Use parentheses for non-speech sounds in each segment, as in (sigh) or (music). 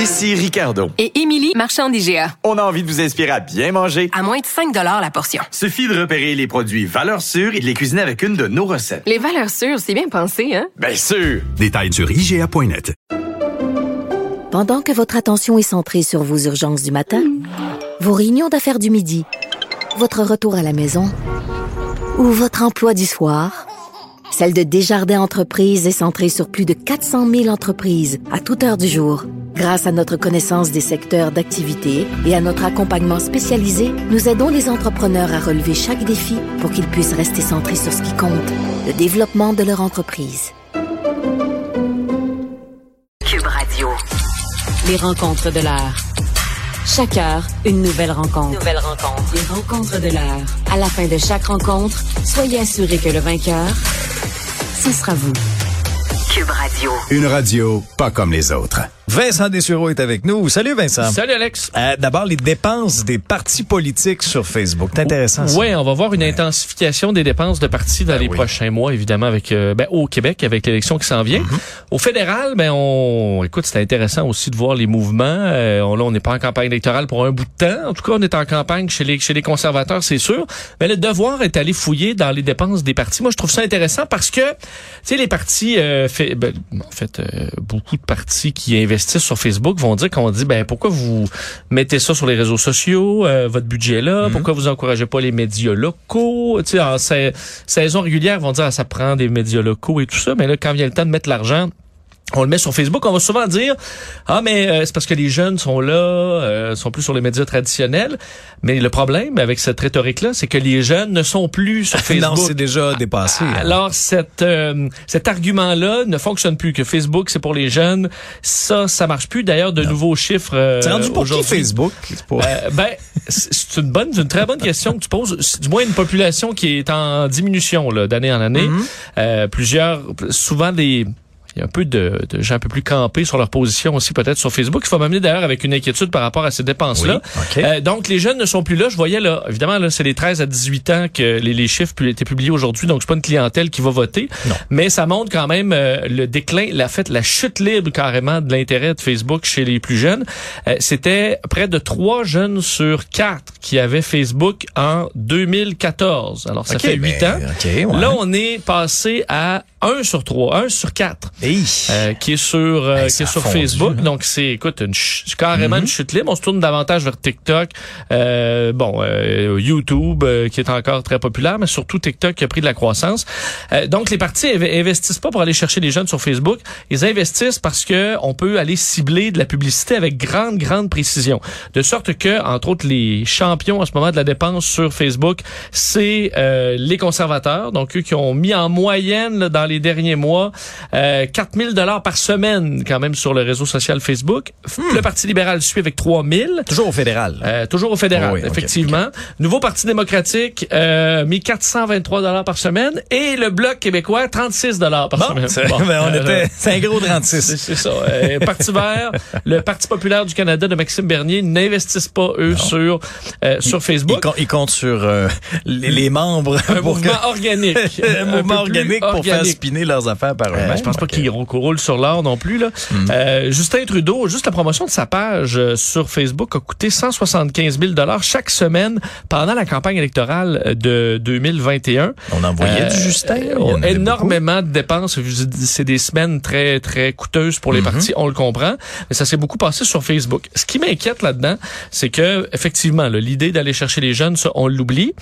Ici Ricardo. Et Émilie, marchand d'IGA. On a envie de vous inspirer à bien manger. À moins de 5 la portion. Suffit de repérer les produits valeurs sûres et de les cuisiner avec une de nos recettes. Les valeurs sûres, c'est bien pensé, hein? Bien sûr! Détails sur IGA.net. Pendant que votre attention est centrée sur vos urgences du matin, vos réunions d'affaires du midi, votre retour à la maison ou votre emploi du soir, celle de Desjardins Entreprises est centrée sur plus de 400 000 entreprises à toute heure du jour. Grâce à notre connaissance des secteurs d'activité et à notre accompagnement spécialisé, nous aidons les entrepreneurs à relever chaque défi pour qu'ils puissent rester centrés sur ce qui compte, le développement de leur entreprise. Cube Radio. Les rencontres de l'heure. Chaque heure, une nouvelle rencontre. Nouvelle rencontre. Les rencontres de l'heure. À la fin de chaque rencontre, soyez assurés que le vainqueur, ce sera vous. Cube Radio. Une radio pas comme les autres. Vincent Dessureau est avec nous. Salut Vincent. Salut Alex. Euh, D'abord, les dépenses des partis politiques sur Facebook. C'est intéressant ça. Oui, on va voir une intensification des dépenses de partis dans Ben les oui. prochains mois, évidemment, avec euh, ben, au Québec, avec l'élection qui s'en vient. Mm-hmm. Au fédéral, ben on écoute, c'est intéressant aussi de voir les mouvements. Euh, on, là, on n'est pas en campagne électorale pour un bout de temps. En tout cas, on est en campagne chez les chez les conservateurs, c'est sûr. Mais le devoir est allé fouiller dans les dépenses des partis. Moi, je trouve ça intéressant parce que, tu sais, les partis, euh, fait, ben, en fait, euh, beaucoup de partis qui investissent sur Facebook vont dire qu'on dit, ben pourquoi vous mettez ça sur les réseaux sociaux, euh, votre budget là, pourquoi vous encouragez pas les médias locaux, tu sais, en sa- saison régulière, ils vont dire, ah, ça prend des médias locaux et tout ça, mais là, quand vient le temps de mettre l'argent, on le met sur Facebook, on va souvent dire ah mais euh, c'est parce que les jeunes sont là, euh, sont plus sur les médias traditionnels. Mais le problème avec cette rhétorique là, c'est que les jeunes ne sont plus sur (laughs) Facebook. non, c'est déjà dépassé. hein. Alors cet euh, cet argument là ne fonctionne plus que Facebook c'est pour les jeunes. Ça ça marche plus d'ailleurs de nouveaux chiffres euh, c'est rendu pour qui. Facebook? Pour- ben, c'est une bonne, c'est une très bonne question que tu poses. Du moins, une population qui est en diminution là, d'année en année. Mm-hmm. Euh, plusieurs, souvent des il y a un peu de, de gens un peu plus campés sur leur position aussi peut-être sur Facebook. Il faut m'amener d'ailleurs avec une inquiétude par rapport à ces dépenses-là. Oui, OK. Euh, donc les jeunes ne sont plus là. Je voyais là, évidemment là, c'est les 13 à 18 ans que les, les chiffres étaient publiés aujourd'hui. Donc c'est pas une clientèle qui va voter, Non. mais ça montre quand même euh, le déclin, la fait la chute libre carrément de l'intérêt de Facebook chez les plus jeunes. Euh, C'était près de 3 jeunes sur 4 qui avaient Facebook en 2014. Alors ça fait 8 ben, ans. OK, ouais. Là on est passé à 1 sur 3, 1 sur 4 Hey. Euh, qui est sur euh, Hey, qui est sur fondu, Facebook. hein. Donc c'est écoute une ch- carrément Mm-hmm. une chute libre. On se tourne davantage vers TikTok, euh, bon euh, YouTube euh, qui est encore très populaire, mais surtout TikTok qui a pris de la croissance. Euh, donc les partis inv- investissent pas pour aller chercher les jeunes sur Facebook, ils investissent parce que on peut aller cibler de la publicité avec grande grande précision, de sorte que entre autres les champions en ce moment de la dépense sur Facebook, c'est euh, les conservateurs, donc eux qui ont mis en moyenne là, dans les derniers mois euh, 4000 dollars par semaine quand même sur le réseau social Facebook. Hmm. Le Parti libéral suit avec 3000. Toujours au fédéral. Euh, toujours au fédéral, Oh oui, effectivement. Nouveau Parti démocratique, euh, mis 423 dollars par semaine. Et le Bloc québécois, 36 dollars par Bon, semaine. c'est- Bon, ben, on euh, était, c'est un gros c'est 36. (laughs) c'est ça. Euh, Parti vert, le Parti populaire du Canada de Maxime Bernier n'investissent pas, eux, sur, euh, sur Il, Facebook. com- il compte sur euh, les, les membres Un pour mouvement que, organique. (laughs) un mouvement peu plus organique pour faire organique. spinner leurs affaires par Euh, eux-mêmes. je pense pas Rou- qu'on roule sur l'or non plus. Là. Euh, Justin Trudeau, juste la promotion de sa page euh, sur Facebook a coûté 175 000 chaque semaine pendant la campagne électorale euh, de 2021. On envoyait Euh, du Justin? en euh, énormément de dépenses. C'est des semaines très très coûteuses pour les partis, on le comprend. Mais ça s'est beaucoup passé sur Facebook. Ce qui m'inquiète là-dedans, c'est que effectivement, l'idée d'aller chercher les jeunes, ça, on l'oublie.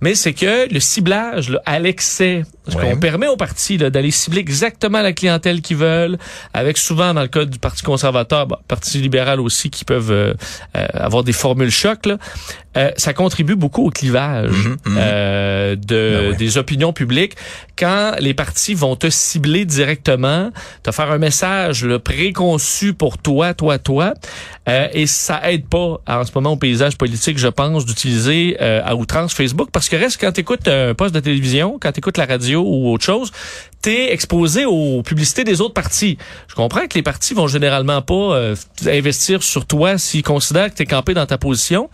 Mais c'est que le ciblage là, à l'excès, parce Ouais. qu'on permet aux partis là, d'aller cibler exactement la clientèle qu'ils veulent, avec souvent dans le cas du Parti conservateur, bah, Parti libéral aussi, qui peuvent euh, euh, avoir des formules chocs. Là. Euh, ça contribue beaucoup au clivage euh, de, Ben ouais. des opinions publiques. Quand les partis vont te cibler directement, te faire un message là, préconçu pour toi, toi, toi, euh, et ça aide pas en ce moment au paysage politique, je pense, d'utiliser euh, à outrance Facebook, parce que reste quand tu écoutes un poste de télévision, quand tu écoutes la radio ou autre chose, t'es exposé aux publicités des autres partis. Je comprends que les partis vont généralement pas euh, investir sur toi s'ils considèrent que t'es campé dans ta position,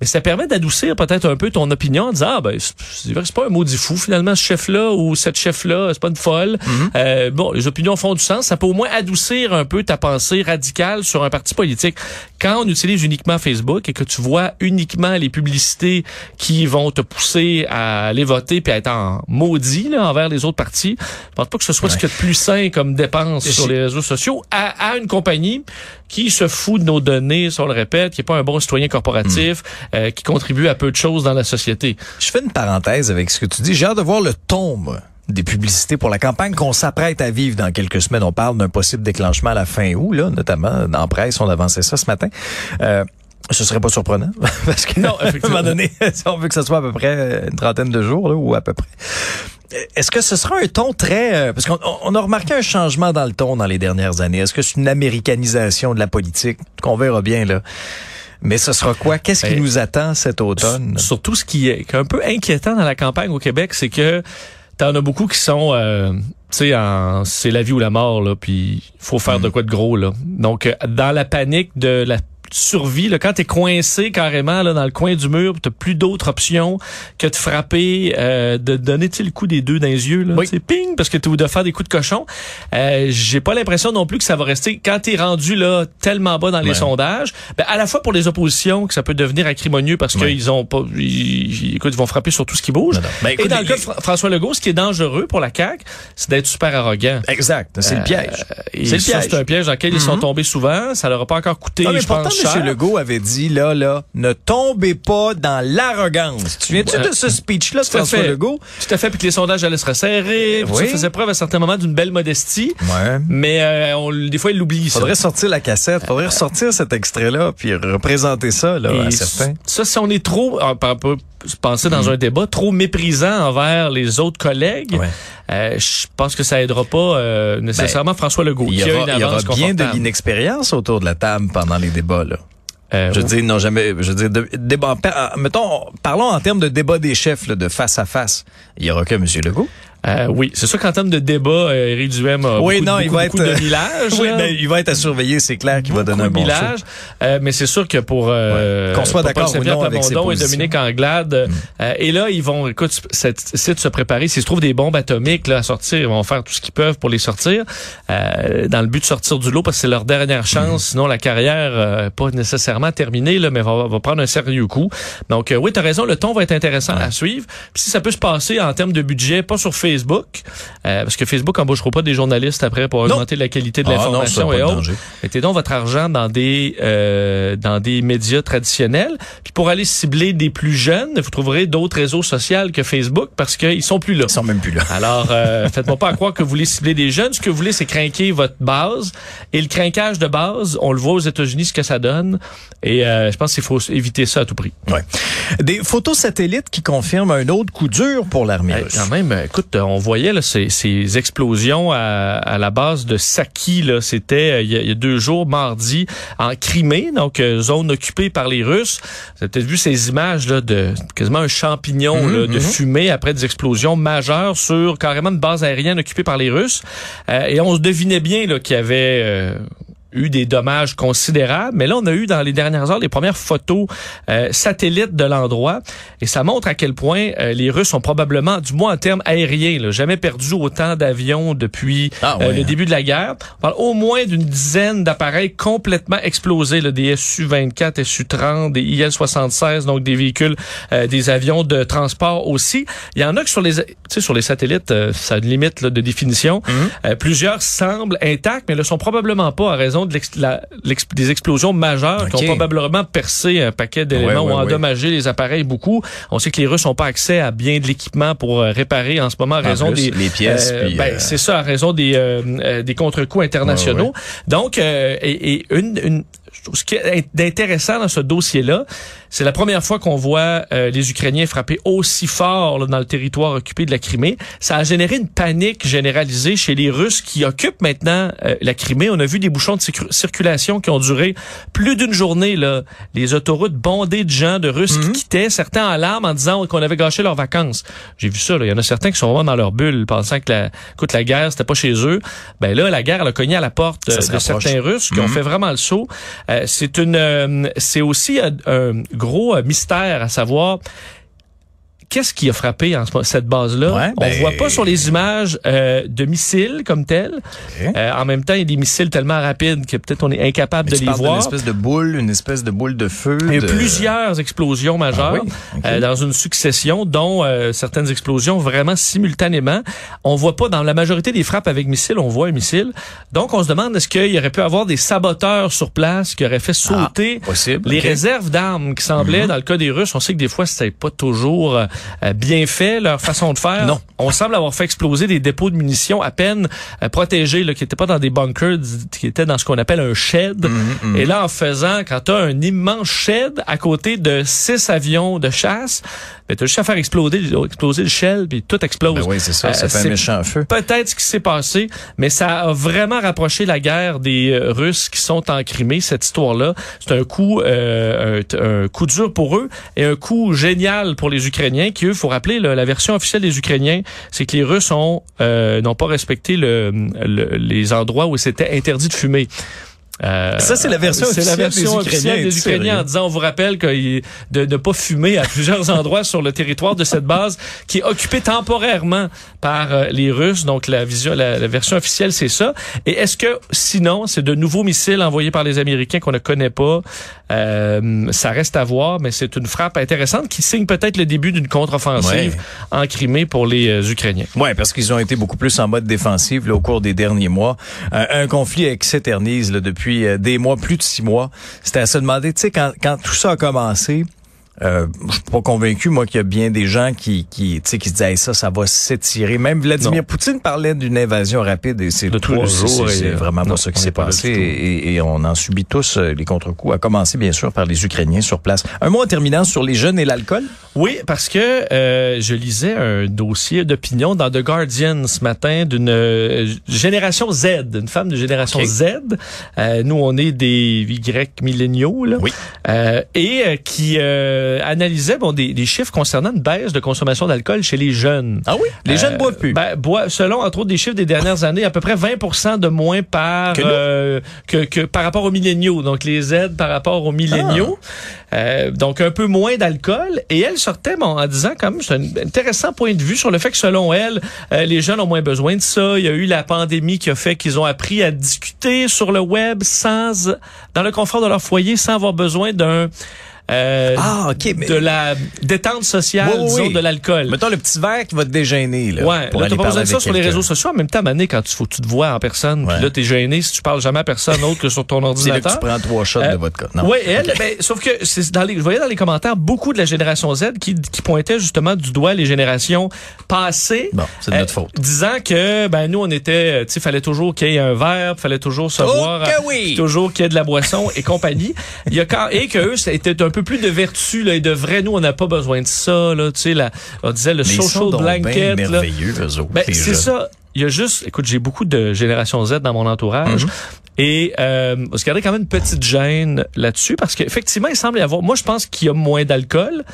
Mais ça permet d'adoucir peut-être un peu ton opinion en disant, ah, ben, c'est vrai que c'est pas un maudit fou, finalement, ce chef-là ou cette chef-là, c'est pas une folle. Euh, bon, les opinions font du sens. Ça peut au moins adoucir un peu ta pensée radicale sur un parti politique. Quand on utilise uniquement Facebook et que tu vois uniquement les publicités qui vont te pousser à aller voter puis à être en maudit, là, envers les autres partis, je pense pas que ce soit ce qu'il y a de plus sain comme dépense sur les réseaux sociaux à, à une compagnie qui se fout de nos données, si on le répète, qui est pas un bon citoyen corporatif, euh, qui contribue à peu de choses dans la société. Je fais une parenthèse avec ce que tu dis. J'ai hâte de voir le ton moi, des publicités pour la campagne qu'on s'apprête à vivre dans quelques semaines. On parle d'un possible déclenchement à la fin août, là, notamment dans la presse. On avançait ça ce matin. Euh, ce serait pas surprenant (laughs) parce que Non, à un moment donné, (laughs) si on veut que ce soit à peu près une trentaine de jours là, ou à peu près. Est-ce que ce sera un ton très... euh, parce qu'on on a remarqué un changement dans le ton dans les dernières années. Est-ce que c'est une américanisation de la politique? Qu'on verra bien là? Mais ce sera quoi? Qu'est-ce qui Ben, nous attend cet automne? Surtout, ce qui est, qui est un peu inquiétant dans la campagne au Québec, c'est que t'en as beaucoup qui sont, euh, tu sais, en- c'est la vie ou la mort, là, puis faut faire de quoi de gros, là. Donc, euh, dans la panique de la survie, là, quand t'es coincé carrément là, dans le coin du mur, t'as plus d'autres options que de frapper, euh, de donner le coup des deux dans les yeux, là, Oui. ping, parce que tu de faire des coups de cochon. Euh, J'ai pas l'impression non plus que ça va rester quand t'es rendu là tellement bas dans les Ouais. sondages. Ben, à la fois pour les oppositions que ça peut devenir acrimonieux parce Ouais. qu'ils ont pas, ils, ils- écoute, ils vont frapper sur tout ce qui bouge. Non, non. Ben, écoute, Et dans le cas de Fra- François Legault, ce qui est dangereux pour la CAQ, c'est d'être super arrogant. Exact, c'est le piège. Et C'est le ça, piège. c'est un piège dans lequel ils sont tombés souvent. Ça leur a pas encore coûté, mais je pourtant, pense, M. cher. Legault avait dit, là, là, ne tombez pas dans l'arrogance. Tu viens-tu de ce speech-là de Tout à François fait. Legault? Tout à fait, puis que les sondages allaient se resserrer. Oui. Ça faisait preuve à certains moments d'une belle modestie. Ouais. Mais euh, on, des fois, il l'oublie. ça. Faudrait sortir la cassette, faudrait ressortir cet extrait-là, puis représenter ça, là, à certains. Ça, si on est trop, euh, par- par- penser dans un débat, trop méprisant envers les autres collègues, Ouais. euh, je pense que ça aidera pas euh, nécessairement François Legault, Ben, Il y qui a aura, une il y aura avance bien de l'inexpérience autour de la table pendant les débats, là. Euh, Je veux dire, non, jamais, je de- débat, mettons, parlons en termes de débat des chefs, là, de face à face. Il y aura que M. Legault. Euh, oui, c'est sûr qu'en termes de débat, euh, Éric Duhem a Oui, beaucoup, non, beaucoup, il va beaucoup être, de millage. (laughs) oui, ben, il va être à surveiller, c'est clair qu'il va donner un bon millage. Euh, mais c'est sûr que pour, euh, Ouais. Qu'on soit d'accord ou non avec ses et. Dominique Anglade. euh, et là, ils vont, écoute, c'est- de se préparer. S'ils se trouvent des bombes atomiques là, à sortir, ils vont faire tout ce qu'ils peuvent pour les sortir, euh, dans le but de sortir du lot parce que c'est leur dernière chance. Sinon, la carrière pas nécessairement terminée, là, mais va, va prendre un sérieux coup. Donc, oui, tu as raison, le ton va être intéressant à suivre. Puis si ça peut se passer en termes de budget, pas sur Facebook, euh, parce que Facebook embauchera pas des journalistes après pour Non. augmenter la qualité de Ah, l'information et autres. Mettez donc votre argent dans des euh, dans des médias traditionnels. Puis pour aller cibler des plus jeunes, vous trouverez d'autres réseaux sociaux que Facebook parce qu'ils sont plus là. Ils sont même plus là. Alors, euh, (laughs) faites-moi pas à croire que vous voulez cibler des jeunes. Ce que vous voulez, c'est craquer votre base. Et le craquage de base, on le voit aux États-Unis, ce que ça donne. Et euh, je pense qu'il faut éviter ça à tout prix. Ouais. Des photos satellites qui confirment un autre coup dur pour l'armée russe. quand même, euh, écoute, on voyait là, ces, ces explosions à, à la base de Saki. Là, c'était euh, il y, a- il y a deux jours, mardi, en Crimée, donc euh, zone occupée par les Russes. Vous avez peut-être vu ces images là de quasiment un champignon Mhm, là, de fumée après des explosions majeures sur carrément une base aérienne occupée par les Russes. Euh, et on se devinait bien qu'il y avait euh, eu des dommages considérables, mais là on a eu dans les dernières heures les premières photos euh, satellites de l'endroit et ça montre à quel point euh, les Russes ont probablement, du moins en termes aériens, là, jamais perdu autant d'avions depuis Ah, euh, le début de la guerre. On parle au moins d'une dizaine d'appareils complètement explosés, là, des Su-24, Su-30, des IL-76, donc des véhicules, euh, des avions de transport aussi. Il y en a que sur les, tu sais, sur les satellites, euh, ça a une limite là, de définition. Euh, plusieurs semblent intacts, mais ne le sont probablement pas à raison de l'ex- la- l'ex- des explosions majeures qui ont probablement percé un paquet d'éléments Ouais, ouais, ou ouais. endommagé les appareils beaucoup. On sait que les Russes n'ont pas accès à bien de l'équipement pour euh, réparer en ce moment à raison plus, des les pièces, puis, ben, euh, c'est ça à raison des euh, euh, des contre-coups internationaux. Donc euh, et, et une, une ce qui est d'intéressant dans ce dossier-là, c'est la première fois qu'on voit euh, les Ukrainiens frapper aussi fort là, dans le territoire occupé de la Crimée. Ça a généré une panique généralisée chez les Russes qui occupent maintenant euh, la Crimée. On a vu des bouchons de circu- circulation qui ont duré plus d'une journée. Là. Les autoroutes bondées de gens, de Russes qui quittaient, certains en larmes en disant qu'on avait gâché leurs vacances. J'ai vu ça. là. Il y en a certains qui sont vraiment dans leur bulle, pensant que la, écoute, la guerre, c'était pas chez eux. Ben là, la guerre, elle a cogné à la porte euh, de certains Russes qui ont fait vraiment le saut. Euh, c'est une, euh, c'est aussi un, un gros euh, mystère à savoir. Qu'est-ce qui a frappé en ce moment, cette base-là? Ouais, On ben- voit pas sur les images euh, de missiles comme tels. Euh, en même temps, il y a des missiles tellement rapides que peut-être on est incapable Mais de les voir. espèce de boule, une espèce de boule de feu. Il y a de- plusieurs explosions majeures Ah oui? Ok. euh, dans une succession, dont euh, certaines explosions vraiment simultanément. On voit pas dans la majorité des frappes avec missiles, on voit un missile. Donc on se demande est-ce qu'il y aurait pu avoir des saboteurs sur place qui auraient fait sauter Ah, possible, les réserves d'armes qui semblaient, dans le cas des Russes, on sait que des fois c'était pas toujours euh, bien fait leur façon de faire. Non. On semble avoir fait exploser des dépôts de munitions à peine euh, protégés, là, qui n'étaient pas dans des bunkers, qui étaient dans ce qu'on appelle un shed. Mhm, Et là, en faisant, quand tu as un immense shed à côté de six avions de chasse, ben, tu as juste à faire exploser, exploser le shell, puis tout explose. Ben oui, c'est ça, ça Euh, fait un méchant feu. Peut-être ce qui s'est passé, mais ça a vraiment rapproché la guerre des euh, Russes qui sont en Crimée. Cette histoire-là, c'est un coup, euh, un, un coup dur pour eux et un coup génial pour les Ukrainiens. Eux, faut rappeler, là, la version officielle des Ukrainiens, c'est que les Russes ont euh, n'ont pas respecté le, le- les endroits où c'était interdit de fumer. Euh, Ça, c'est la version c'est la officielle version des officielle Ukrainiens, des en disant, on vous rappelle que de ne pas fumer à plusieurs (laughs) endroits sur le territoire de cette base qui est occupée temporairement par euh, les Russes. Donc, la, vision, la, la version officielle, c'est ça. Et est-ce que, sinon, c'est de nouveaux missiles envoyés par les Américains qu'on ne connaît pas? Euh, ça reste à voir, mais c'est une frappe intéressante qui signe peut-être le début d'une contre-offensive Ouais. en Crimée pour les euh, Ukrainiens. Ouais, parce qu'ils ont été beaucoup plus en mode défensif là, au cours des derniers mois. Un conflit qui s'éternise là, depuis euh, des mois, plus de six mois. C'était à se demander, tu sais, quand, quand tout ça a commencé, euh, je suis pas convaincu, moi, qu'il y a bien des gens qui, qui, qui se disaient, Hey, ça, ça va s'étirer. Même Vladimir Non. Poutine parlait d'une invasion rapide et c'est trois jours C'est euh, vraiment non, pas ça qui s'est passé et, et on en subit tous euh, les contre-coups, à commencer bien sûr par les Ukrainiens sur place. Un mot en terminant sur les jeunes et l'alcool. Oui, parce que euh, je lisais un dossier d'opinion dans The Guardian ce matin d'une euh, génération Z, une femme de génération. Z. Euh, nous, on est des Y milléniaux, là. Oui. Euh, et euh, qui euh, analysait bon, des, des chiffres concernant une baisse de consommation d'alcool chez les jeunes. Ah oui? Les jeunes boivent plus. Ben, boivent, selon, entre autres, des chiffres des dernières années, à peu près 20% de moins par Que euh, que, que par rapport aux milléniaux. Donc, les Z par rapport aux milléniaux. Euh, donc, un peu moins d'alcool. Et elle sortait bon, en disant, même, c'est un intéressant point de vue sur le fait que, selon elle, euh, les jeunes ont moins besoin de ça. Il y a eu la pandémie qui a fait qu'ils ont appris à discuter sur le web sans, dans le confort de leur foyer, sans avoir besoin d'un... euh, Ah, OK, mais- de la détente sociale, Oui, oui, disons, oui. de l'alcool. Mettons le petit verre qui va te dégêner. Là, Ouais, pour là, t'as pas besoin de ça sur les réseaux sociaux. En même temps, Mané, quand il faut tu te vois en personne, puis là, t'es gêné si tu parles jamais à personne autre que sur ton C'est là que ordinateur. tu prends trois shots Euh, de vodka. Non. Oui, elle, ben, sauf que c'est dans les, je voyais dans les commentaires beaucoup de la génération Z qui, qui pointaient justement du doigt les générations passées. Bon, c'est de notre euh, faute. Disant que, ben, nous, on était, tu sais, fallait toujours qu'il y ait un verre, fallait toujours se Oh boire. euh! Toujours qu'il y ait de la boisson et compagnie. Il y a quand, et que eux, c'était un peu plus de vertu, là, et de vrai, nous, on n'a pas besoin de ça, là, tu sais, la, on disait le Mais social blanket, là. merveilleux, eux autres, Ben, c'est ça. Il y a juste, écoute, j'ai beaucoup de génération Z dans mon entourage. Mhm. Et euh, on se gardait quand même une petite gêne là-dessus parce qu'effectivement, il semble y avoir. Moi, je pense qu'il y a moins d'alcool,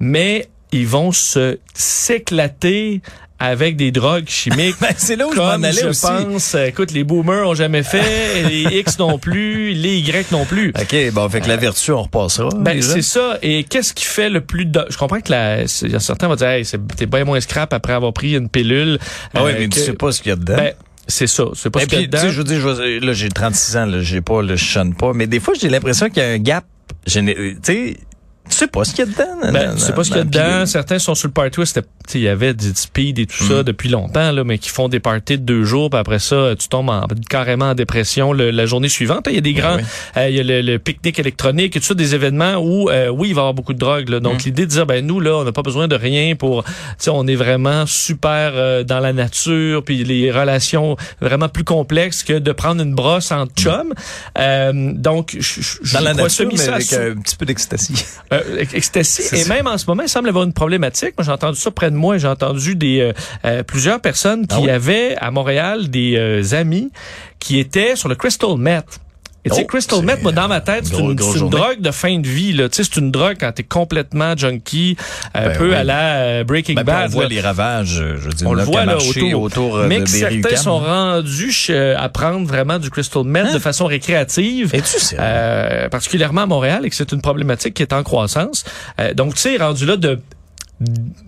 mais ils vont se s'éclater avec des drogues chimiques. (laughs) Ben, c'est là où je Comme allais je aussi. pense, euh, écoute, les boomers ont jamais fait, (laughs) les X non plus, les Y non plus. OK, bon, fait que la vertu, on repassera. Ben, c'est ça. Et qu'est-ce qui fait le plus de... Je comprends que la... certains vont dire, hey, c'est- t'es bien moins scrap après avoir pris une pilule. Ah oui, Euh, mais que- tu sais pas ce qu'il y a dedans. Ben, c'est ça. C'est pas Et ce qu'il y a dedans. je veux dire, je veux- là, j'ai 36 ans, là, j'ai pas, là, je chante pas, mais des fois, j'ai l'impression qu'il y a un gap. Tu sais, tu sais pas ce qu'il y a dedans. Ben, tu sais pas ce qu'il y a dedans. Certains sont sur le party. Il y avait du speed et tout Mm. ça depuis longtemps, là, mais qui font des parties de deux jours. Puis après ça, tu tombes en- carrément en dépression le- la journée suivante. Il y a des Ben grands... oui. euh, il y a le, le pique-nique électronique et tout ça, des événements où, euh, oui, il va y avoir beaucoup de drogue. là. Donc, Mm. l'idée de dire, ben nous, là, on n'a pas besoin de rien pour... Tu sais, on est vraiment super euh, dans la nature, puis les relations vraiment plus complexes que de prendre une brosse en chum. Euh, donc, je, je, je Dans la nature, mais avec sous- un petit peu d'ecstasy. Euh, ecstasy. Et même en ce moment, il semble avoir une problématique. Moi, j'ai entendu ça près de moi. J'ai entendu des euh, euh, plusieurs personnes qui Ah oui? avaient à Montréal des euh, amis qui étaient sur le crystal meth. Et tu sais, Oh, crystal meth, moi, dans ma tête, c'est une, une drogue de fin de vie. là. Tu sais, c'est une drogue quand t'es complètement junkie, un Ben peu oui. à la euh, Breaking Ben, Bad. on voit là. les ravages, euh, je veux dire, On le voit là autour. autour euh, Mais de que certains sont rendus à prendre vraiment du crystal meth Hein? de façon récréative. Es-tu? Euh, particulièrement à Montréal et que c'est une problématique qui est en croissance. Euh, donc, tu sais, rendu là de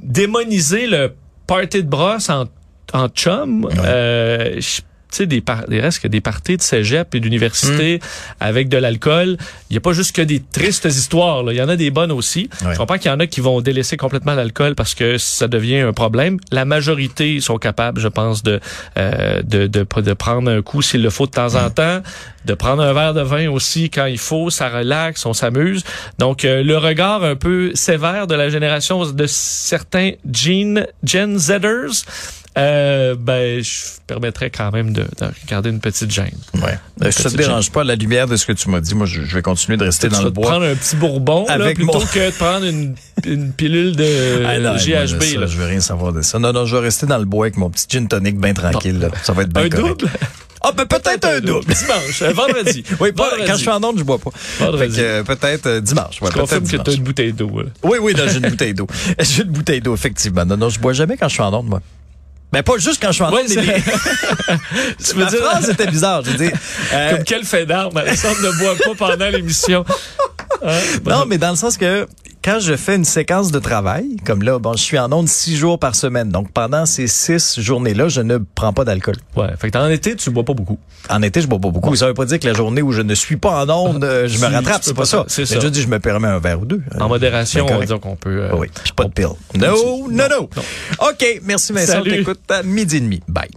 démoniser le party de brosse en, en chum, euh, je- sais, des, par, des restes que des parties de cégep et d'université avec de l'alcool. Il n'y a pas juste que des tristes histoires. là. Il y en a des bonnes aussi. Ouais. Je comprends qu'il y en a qui vont délaisser complètement l'alcool parce que ça devient un problème. La majorité sont capables, je pense, de, euh, de, de, de prendre un coup s'il le faut de temps en temps, de prendre un verre de vin aussi quand il faut. Ça relaxe, on s'amuse. Donc, euh, le regard un peu sévère de la génération de certains Gen, Gen Zers, euh, ben, je permettrais quand même de, de garder une petite gêne. Ouais. Euh, ça te petite dérange pas la lumière de ce que tu m'as dit. Moi, je, je vais continuer de rester dans tu le te bois. prendre un petit bourbon là, Avec plutôt mon- que de prendre une, une pilule de Ah, non, GHB. là, ça, là. je veux rien savoir de ça. Non, non, je vais rester dans le bois avec mon petit gin tonic bien tranquille. là. Ça va être bien Un correct. double? Ah, ben peut-être un double. Dimanche, euh, vendredi. (laughs) Oui, pas, Vendredi. quand je suis en onde, je bois pas. Vendredi. Euh, peut-être euh, dimanche. Ouais, Je confirme peut-être que dimanche. t'as une bouteille d'eau. là. Oui, oui, là, j'ai une bouteille d'eau. (laughs) J'ai une bouteille d'eau, effectivement. Non, non, je bois jamais quand je suis en onde, moi. Ben, pas juste quand je suis en Ouais, les- (laughs) Tu veux dire, phrase était bizarre. Je veux dire, (laughs) euh, comme quel fait d'armes, Alexandre ne boit pas pendant l'émission. Hein? Non, mais dans le sens que quand je fais une séquence de travail, comme là, bon, je suis en onde six jours par semaine. Donc, pendant ces six journées-là, je ne prends pas d'alcool. Ouais, fait que en été, tu bois pas beaucoup. En été, je bois pas beaucoup. Ça veut pas dire que la journée où je ne suis pas en onde, euh, je me (laughs) rattrape. C'est pas ça. c'est ça. je dis, je me permets un verre ou deux. En modération, Ben, on va dire qu'on peut... euh, oui, puis pas de pile. No, no, no. OK, merci Vincent. Salut. T'écoutes à midi et demi. Bye.